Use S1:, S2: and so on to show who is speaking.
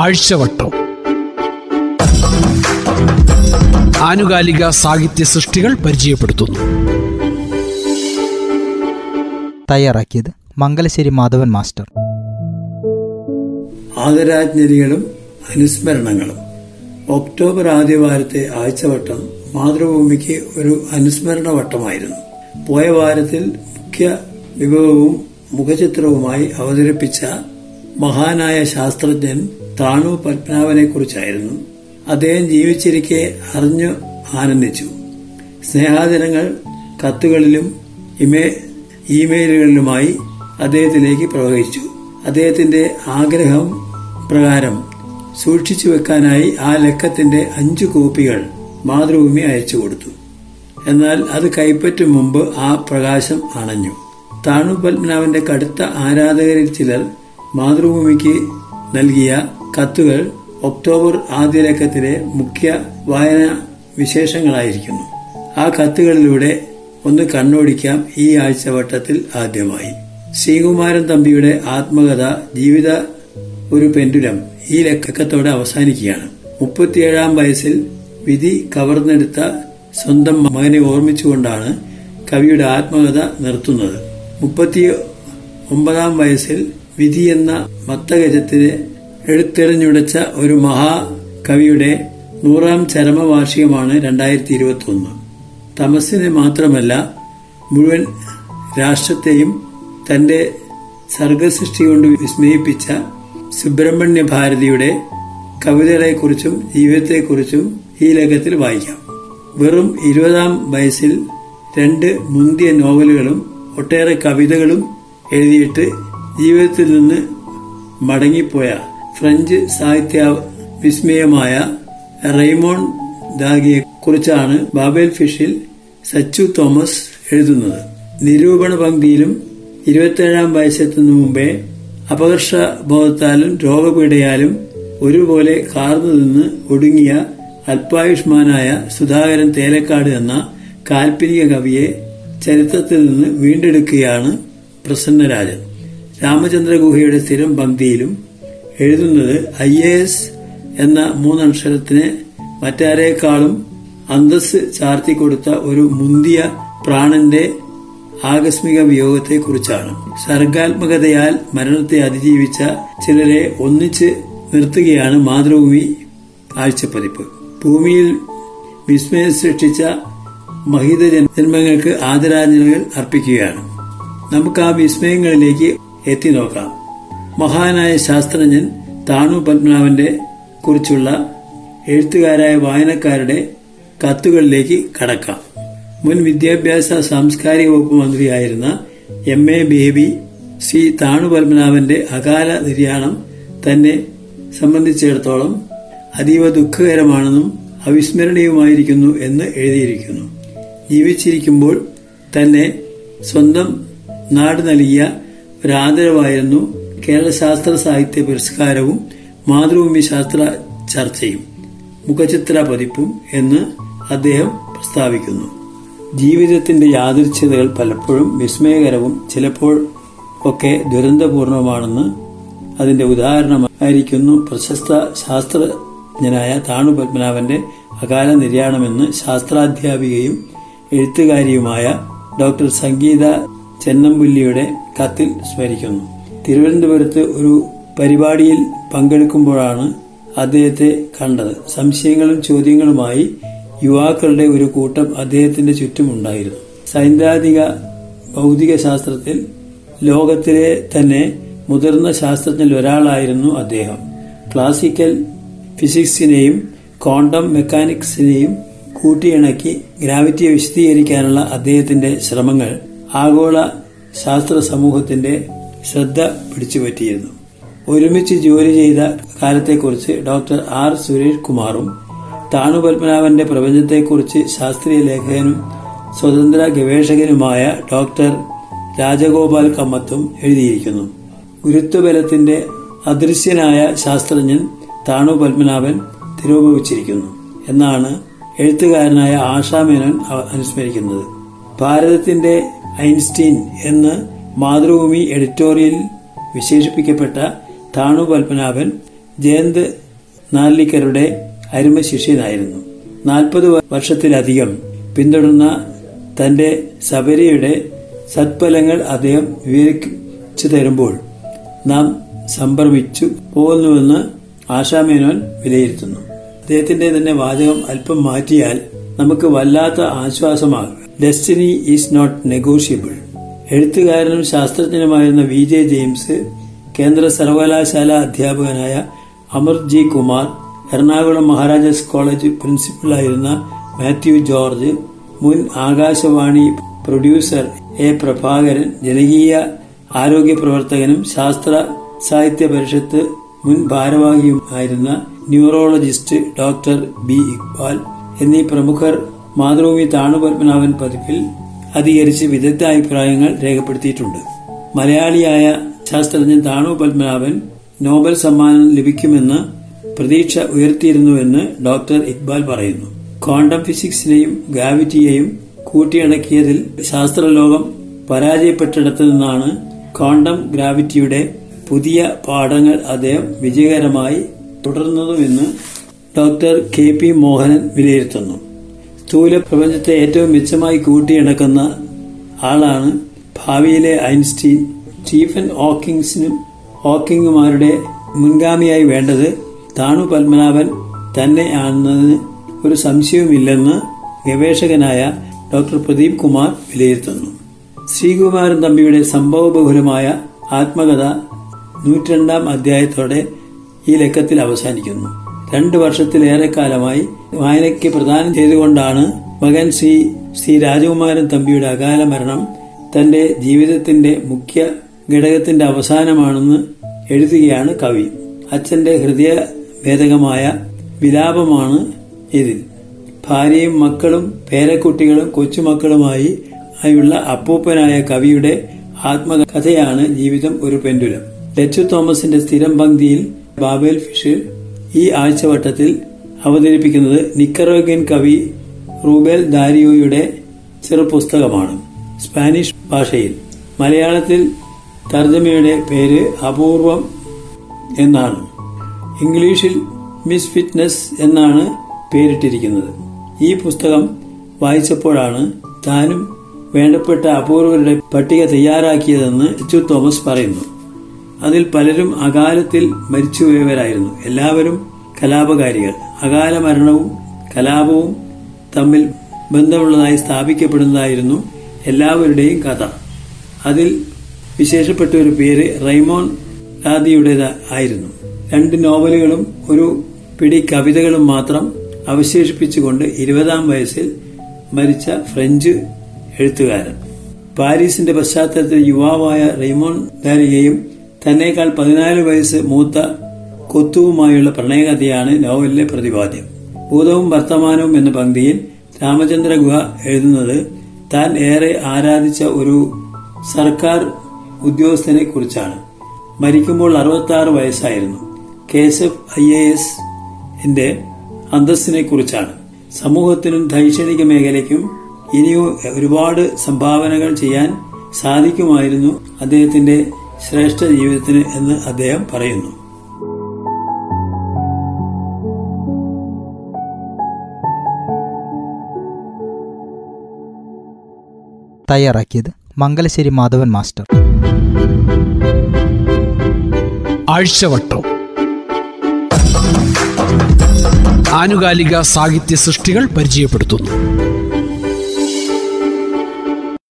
S1: ആഴ്ചവട്ടം. ആനുകാലിക സാഹിത്യ സൃഷ്ടികൾ പരിചയപ്പെടുത്തുന്നു.
S2: തയ്യാറാക്കിയത് മംഗലശ്ശേരി മാധവൻ മാസ്റ്റർ.
S3: ആദരാജ്ഞലികളും അനുസ്മരണങ്ങളും. ഒക്ടോബർ ആദ്യവാരത്തെ ആഴ്ചവട്ടം മാതൃഭൂമിക്ക് ഒരു അനുസ്മരണ വട്ടമായിരുന്നു പോയ വാരത്തിൽ മുഖ്യ വിഭവവും മുഖചിത്രവുമായി അവതരിപ്പിച്ച മഹാനായ ശാസ്ത്രജ്ഞൻ താണു പത്മനാഭനെ കുറിച്ചായിരുന്നു അദ്ദേഹം ജീവിച്ചിരിക്കെ അറിഞ്ഞു ആനന്ദിച്ചു. സ്നേഹാദരങ്ങൾ കത്തുകളിലും ഇമേ ഇമെയിലുകളിലുമായി അദ്ദേഹത്തിലേക്ക് പ്രവഹിച്ചു. അദ്ദേഹത്തിന്റെ ആഗ്രഹം പ്രകാരം സൂക്ഷിച്ചു വെക്കാനായി ആ ലക്കത്തിന്റെ അഞ്ചു കോപ്പികൾ മാതൃഭൂമി അയച്ചു കൊടുത്തു. എന്നാൽ അത് കൈപ്പറ്റും മുമ്പ് ആ പ്രകാശം അണഞ്ഞു. താണു പത്മനാഭന്റെ കടുത്ത ആരാധകരിൽ ചിലർ മാതൃഭൂമിക്ക് നൽകിയ കത്തുകൾ ഒക്ടോബർ ആദ്യ ലക്കത്തിലെ മുഖ്യ വായന വിശേഷങ്ങളായിരിക്കുന്നു. ആ കത്തുകളിലൂടെ ഒന്ന് കണ്ണോടിക്കാം ഈ ആഴ്ചവട്ടത്തിൽ ആദ്യമായി. ശ്രീകുമാരൻ തമ്പിയുടെ ആത്മകഥ ജീവിത ഒരു പെൻഡുലം ഈ ലക്കത്തോടെ അവസാനിക്കുകയാണ്. മുപ്പത്തിയേഴാം വയസ്സിൽ വിധി കവർന്നെടുത്ത സ്വന്തം മകനെ ഓർമ്മിച്ചുകൊണ്ടാണ് കവിയുടെ ആത്മകഥ നിർത്തുന്നത്. മുപ്പത്തി ഒമ്പതാം വയസ്സിൽ വിധി എന്ന മത്തഗജത്തിന് എടുത്തെറിഞ്ഞുടച്ച ഒരു മഹാകവിയുടെ നൂറാം ചരമവാർഷികമാണ് രണ്ടായിരത്തി ഇരുപത്തി ഒന്ന് തമസിനെ മാത്രമല്ല മുഴുവൻ രാഷ്ട്രത്തെയും തന്റെ സർഗസൃഷ്ടി കൊണ്ട് വിസ്മയിപ്പിച്ച സുബ്രഹ്മണ്യ ഭാരതിയുടെ കവിതകളെക്കുറിച്ചും ജീവിതത്തെക്കുറിച്ചും ഈ ലേഖത്തിൽ വായിക്കാം. വെറും ഇരുപതാം വയസ്സിൽ രണ്ട് മുന്തിയ നോവലുകളും ഒട്ടേറെ കവിതകളും എഴുതിയിട്ട് ജീവിതത്തിൽ നിന്ന് മടങ്ങിപ്പോയ ഫ്രഞ്ച് സാഹിത്യ വിസ്മയമായ റെയ്മോൺ ദാഗിയെ കുറിച്ചാണ് ബാബേൽ ഫിഷിൽ സച്ചു തോമസ് എഴുതുന്നത്. നിരൂപണ പങ്ക്തിയിലും ഇരുപത്തേഴാം വയസ്സെത്തുന്ന മുമ്പേ അപകർഷബോധത്താലും രോഗപീഠയാലും ഒരുപോലെ കാർന്നു നിന്ന് ഒടുങ്ങിയ അല്പായുഷ്മാനായ സുധാകരൻ തേലക്കാട് എന്ന കാൽപ്പനിക കവിയെ ചരിത്രത്തിൽ നിന്ന് വീണ്ടെടുക്കുകയാണ് പ്രസന്നരാജൻ. രാമചന്ദ്രഗുഹയുടെ സ്ഥിരം പങ്ക്തിയിലും എഴുതുന്നത് ഐ എ എസ് എന്ന മൂന്നക്ഷരത്തിന് മറ്റാരേക്കാളും അന്തസ് ചാർത്തി കൊടുത്ത ഒരു മുന്തിയ പ്രാണന്റെ ആകസ്മിക വിയോഗത്തെക്കുറിച്ചാണ്. സർഗാത്മകതയാൽ മരണത്തെ അതിജീവിച്ച ചിലരെ ഒന്നിച്ച് നിർത്തുകയാണ് മാതൃഭൂമി ആഴ്ചപ്പതിപ്പ് ഭൂമിയിൽ വിസ്മയം സൃഷ്ടിച്ച മഹിത ജന്മങ്ങൾക്ക് ആദരാഞ്ജലികൾ അർപ്പിക്കുകയാണ്. നമുക്ക് ആ വിസ്മയങ്ങളിലേക്ക് എത്തി നോക്കാം. മഹാനായ ശാസ്ത്രജ്ഞൻ താണു പത്മനാഭന്റെ കുറിച്ചുള്ള എഴുത്തുകാരായ വായനക്കാരുടെ കത്തുകളിലേക്ക് കടക്കാം. മുൻ വിദ്യാഭ്യാസ സാംസ്കാരിക വകുപ്പ് മന്ത്രിയായിരുന്ന എം എ ബേബി ശ്രീ താണു പത്മനാഭന്റെ അകാല നിര്യാണം തന്നെ സംബന്ധിച്ചിടത്തോളം അതീവ ദുഃഖകരമാണെന്നും അവിസ്മരണീയമായിരിക്കുന്നു എന്ന് എഴുതിയിരിക്കുന്നു. ജീവിച്ചിരിക്കുമ്പോൾ തന്നെ സ്വന്തം നാട് നൽകിയ ഒരാദരവായിരുന്നു കേരള ശാസ്ത്ര സാഹിത്യ പുരസ്കാരവും മാതൃഭൂമി ശാസ്ത്ര ചർച്ചയും മുഖചിത്ര പതിപ്പും എന്ന് അദ്ദേഹം പ്രസ്താവിക്കുന്നു. ജീവിതത്തിന്റെ യാദൃച്ഛതകൾ പലപ്പോഴും വിസ്മയകരവും ചിലപ്പോൾ ഒക്കെ ദുരന്തപൂർണമാണെന്ന് അതിന്റെ ഉദാഹരണമായിരിക്കുന്നു പ്രശസ്ത ശാസ്ത്രജ്ഞനായ താണു പത്മനാഭന്റെ അകാല നിര്യാണമെന്ന് ശാസ്ത്രാധ്യാപികയും എഴുത്തുകാരിയുമായ ഡോക്ടർ സംഗീത ചെന്നമ്പുല്ലിയുടെ കത്തിൽ സ്മരിക്കുന്നു. തിരുവനന്തപുരത്ത് ഒരു പരിപാടിയിൽ പങ്കെടുക്കുമ്പോഴാണ് അദ്ദേഹത്തെ കണ്ടത്. സംശയങ്ങളും ചോദ്യങ്ങളുമായി യുവാക്കളുടെ ഒരു കൂട്ടം അദ്ദേഹത്തിന്റെ ചുറ്റുമുണ്ടായിരുന്നു. സൈദ്ധാന്തിക ഭൗതിക ശാസ്ത്രത്തിൽ ലോകത്തിലെ തന്നെ മുതിർന്ന ശാസ്ത്രജ്ഞരിൽ ഒരാളായിരുന്നു അദ്ദേഹം. ക്ലാസിക്കൽ ഫിസിക്സിനെയും ക്വാണ്ടം മെക്കാനിക്സിനെയും കൂട്ടിയിണക്കി ഗ്രാവിറ്റിയെ വിശദീകരിക്കാനുള്ള അദ്ദേഹത്തിന്റെ ശ്രമങ്ങൾ ആഗോള ശാസ്ത്ര സമൂഹത്തിന്റെ ശ്രദ്ധ പിടിച്ചുപറ്റിയിരുന്നു. ഒരുമിച്ച് ജോലി ചെയ്ത കാലത്തെക്കുറിച്ച് ഡോക്ടർ ആർ. സുരേഷ് കുമാറും താണു പത്മനാഭന്റെ പ്രപഞ്ചത്തെക്കുറിച്ച് ശാസ്ത്രീയ ലേഖകനും സ്വതന്ത്ര ഗവേഷകനുമായ ഡോക്ടർ രാജഗോപാൽ കമ്മത്തും എഴുതിയിരിക്കുന്നു. ഗുരുത്വബലത്തിന്റെ അദൃശ്യനായ ശാസ്ത്രജ്ഞൻ താണു പത്മനാഭൻ എന്നാണ് എഴുത്തുകാരനായ ആശാമേനോൻ അനുസ്മരിക്കുന്നത്. ഭാരതത്തിന്റെ ഐൻസ്റ്റീൻ എന്ന് മാതൃഭൂമി എഡിറ്റോറിയൽ വിശേഷിപ്പിക്കപ്പെട്ട താണു പത്മനാഭൻ ജയന്ത് നാലിക്കരുടെ അരുമ ശിഷ്യനായിരുന്നു നാൽപ്പത് വർഷത്തിലധികം പിന്തുടർന്ന തന്റെ സബരിയുടെ സത്ഫലങ്ങൾ അദ്ദേഹം വിവരിച്ചു തരുമ്പോൾ നാം സംഭ്രമിച്ചു പോകുന്നുവെന്ന് ആശാമേനോൻ വിലയിരുത്തുന്നു. അദ്ദേഹത്തിന്റെ തന്നെ വാചകം അല്പം മാറ്റിയാൽ നമുക്ക് വല്ലാത്ത ആശ്വാസമാകും. ഡെസ്റ്റിനി ഈസ് നോട്ട് നെഗോഷ്യബിൾ എഴുത്തുകാരനും ശാസ്ത്രജ്ഞനുമായിരുന്ന വി ജെ ജെയിംസ് കേന്ദ്ര സർവകലാശാല അധ്യാപകനായ അമർ ജി കുമാർ എറണാകുളം മഹാരാജാസ് കോളേജ് പ്രിൻസിപ്പലായിരുന്ന മാത്യു ജോർജ് മുൻ ആകാശവാണി പ്രൊഡ്യൂസർ എ പ്രഭാകരൻ ജനകീയ ആരോഗ്യ പ്രവർത്തകനും ശാസ്ത്ര സാഹിത്യ പരിഷത്ത് മുൻ ഭാരവാഹിയുമായിരുന്ന ന്യൂറോളജിസ്റ്റ് ഡോക്ടർ ബി ഇക്ബാൽ എന്നീ പ്രമുഖർ മാതൃഭൂമി താണുപത്മനാഭൻ പതിപ്പിൽ അധികരിച്ച് വിദഗ്ധ അഭിപ്രായങ്ങൾ രേഖപ്പെടുത്തിയിട്ടുണ്ട്. മലയാളിയായ ശാസ്ത്രജ്ഞൻ താണു പത്മനാഭൻ നോബൽ സമ്മാനം ലഭിക്കുമെന്ന് പ്രതീക്ഷ ഉയർത്തിയിരുന്നുവെന്ന് ഡോക്ടർ ഇക്ബാൽ പറയുന്നു. ക്വാണ്ടം ഫിസിക്സിനെയും ഗ്രാവിറ്റിയെയും കൂട്ടിയിണക്കിയതിൽ ശാസ്ത്രലോകം പരാജയപ്പെട്ടിടത്തു നിന്നാണ് ക്വാണ്ടം ഗ്രാവിറ്റിയുടെ പുതിയ പാഠങ്ങൾ അദ്ദേഹം വിജയകരമായി തുടർന്നതുമെന്ന് ഡോക്ടർ കെ പി മോഹനൻ വിലയിരുത്തുന്നു. സ്ഥൂല പ്രപഞ്ചത്തെ ഏറ്റവും മെച്ചമായി കൂട്ടിയിണക്കുന്ന ആളാണ് ഭാവിയിലെ ഐൻസ്റ്റീൻ. സ്റ്റീഫൻ ഹോക്കിങ്സിനും ഹോക്കിങ്ങുമാരുടെ മുൻഗാമിയായി വേണ്ടത് താണു പത്മനാഭൻ തന്നെ ആണെന്നതിന് ഒരു സംശയവുമില്ലെന്ന് ഗവേഷകനായ ഡോക്ടർ പ്രദീപ് കുമാർ വിലയിരുത്തുന്നു. ശ്രീകുമാരൻ തമ്പിയുടെ സംഭവബഹുലമായ ആത്മകഥ നൂറ്റിരണ്ടാം അധ്യായത്തോടെ ഈ ലക്കത്തിൽ അവസാനിക്കുന്നു. രണ്ടു വർഷത്തിലേറെക്കാലമായി വായനയ്ക്ക് പ്രദാനം ചെയ്തുകൊണ്ടാണ് മകൻ സി സി രാജകുമാരൻ തമ്പിയുടെ അകാല മരണം തന്റെ ജീവിതത്തിന്റെ മുഖ്യ ഘടകത്തിന്റെ അവസാനമാണെന്ന് എഴുതുകയാണ് കവി. അച്ഛന്റെ ഹൃദയ ഭേദകമായ വിലാപമാണ് ഇതിൽ. ഭാര്യയും മക്കളും പേരക്കുട്ടികളും കൊച്ചുമക്കളുമായി ആയുള്ള അപ്പൂപ്പനായ കവിയുടെ ആത്മകഥയാണ് ജീവിതം ഒരു പെൻഡുലം. ഡച്ചു തോമസിന്റെ സ്ഥിരം പങ്ക്തിയിൽ ബാബേൽ ഫിഷ് ഈ ആഴ്ചവട്ടത്തിൽ അവതരിപ്പിക്കുന്നത് നിക്കറോഗ്യൻ കവി റൂബേൽ ദാരിയോയുടെ ചെറുപുസ്തകമാണ്. സ്പാനിഷ് ഭാഷയിൽ. മലയാളത്തിൽ തർജമയുടെ പേര് അപൂർവം എന്നാണ്. ഇംഗ്ലീഷിൽ മിസ് ഫിറ്റ്നസ് എന്നാണ് പേരിട്ടിരിക്കുന്നത്. ഈ പുസ്തകം വായിച്ചപ്പോഴാണ് താനും വേണ്ടപ്പെട്ട അപൂർവരുടെ പട്ടിക തയ്യാറാക്കിയതെന്ന് ചു തോമസ് പറയുന്നു. അതിൽ പലരും അകാലത്തിൽ മരിച്ചുപോയവരായിരുന്നു. എല്ലാവരും കലാപകാരികൾ. അകാല മരണവും കലാപവും തമ്മിൽ ബന്ധമുള്ളതായി സ്ഥാപിക്കപ്പെടുന്നതായിരുന്നു എല്ലാവരുടെയും കഥ. അതിൽ വിശേഷപ്പെട്ട ഒരു പേര് റൈമോൺ ലാദിയുടേത് ആയിരുന്നു. രണ്ട് നോവലുകളും ഒരു പിടി കവിതകളും മാത്രം അവശേഷിപ്പിച്ചുകൊണ്ട് ഇരുപതാം വയസ്സിൽ മരിച്ച ഫ്രഞ്ച് എഴുത്തുകാരൻ. പാരീസിന്റെ പശ്ചാത്തലത്തിൽ യുവാവായ റെയ്മോൺ ദാരികയും തന്നേക്കാൾ പതിനാല് വയസ്സ് മൂത്ത കൊത്തുവുമായുള്ള പ്രണയകഥയാണ് നോവലിലെ പ്രതിപാദ്യം. ഭൂതവും വർത്തമാനവും എന്ന പങ്ക്തിയിൽ രാമചന്ദ്ര ഗുഹ എഴുതുന്നത് താൻ ഏറെ ആരാധിച്ച ഒരു സർക്കാർ ഉദ്യോഗസ്ഥനെ കുറിച്ചാണ്. മരിക്കുമ്പോൾ അറുപത്തി ആറ് വയസ്സായിരുന്നു. കേശവ് ഐ എ എസ് ന്റെ അന്തസ്സിനെ കുറിച്ചാണ്. സമൂഹത്തിനും ശൈക്ഷണിക മേഖലയ്ക്കും ഇനിയും ഒരുപാട് സംഭാവനകൾ ചെയ്യാൻ സാധിക്കുമായിരുന്നു അദ്ദേഹത്തിന്റെ ശ്രേഷ്ഠ ജീവിതത്തിന് എന്ന് അദ്ദേഹം പറയുന്നു.
S2: തയ്യാറാക്കിയത് മംഗലശ്ശേരി മാധവൻ മാസ്റ്റർ.
S1: ആഴ്ചവട്ടം. ആനുകാലിക സാഹിത്യ സൃഷ്ടികൾ പരിചയപ്പെടുത്തുന്നു.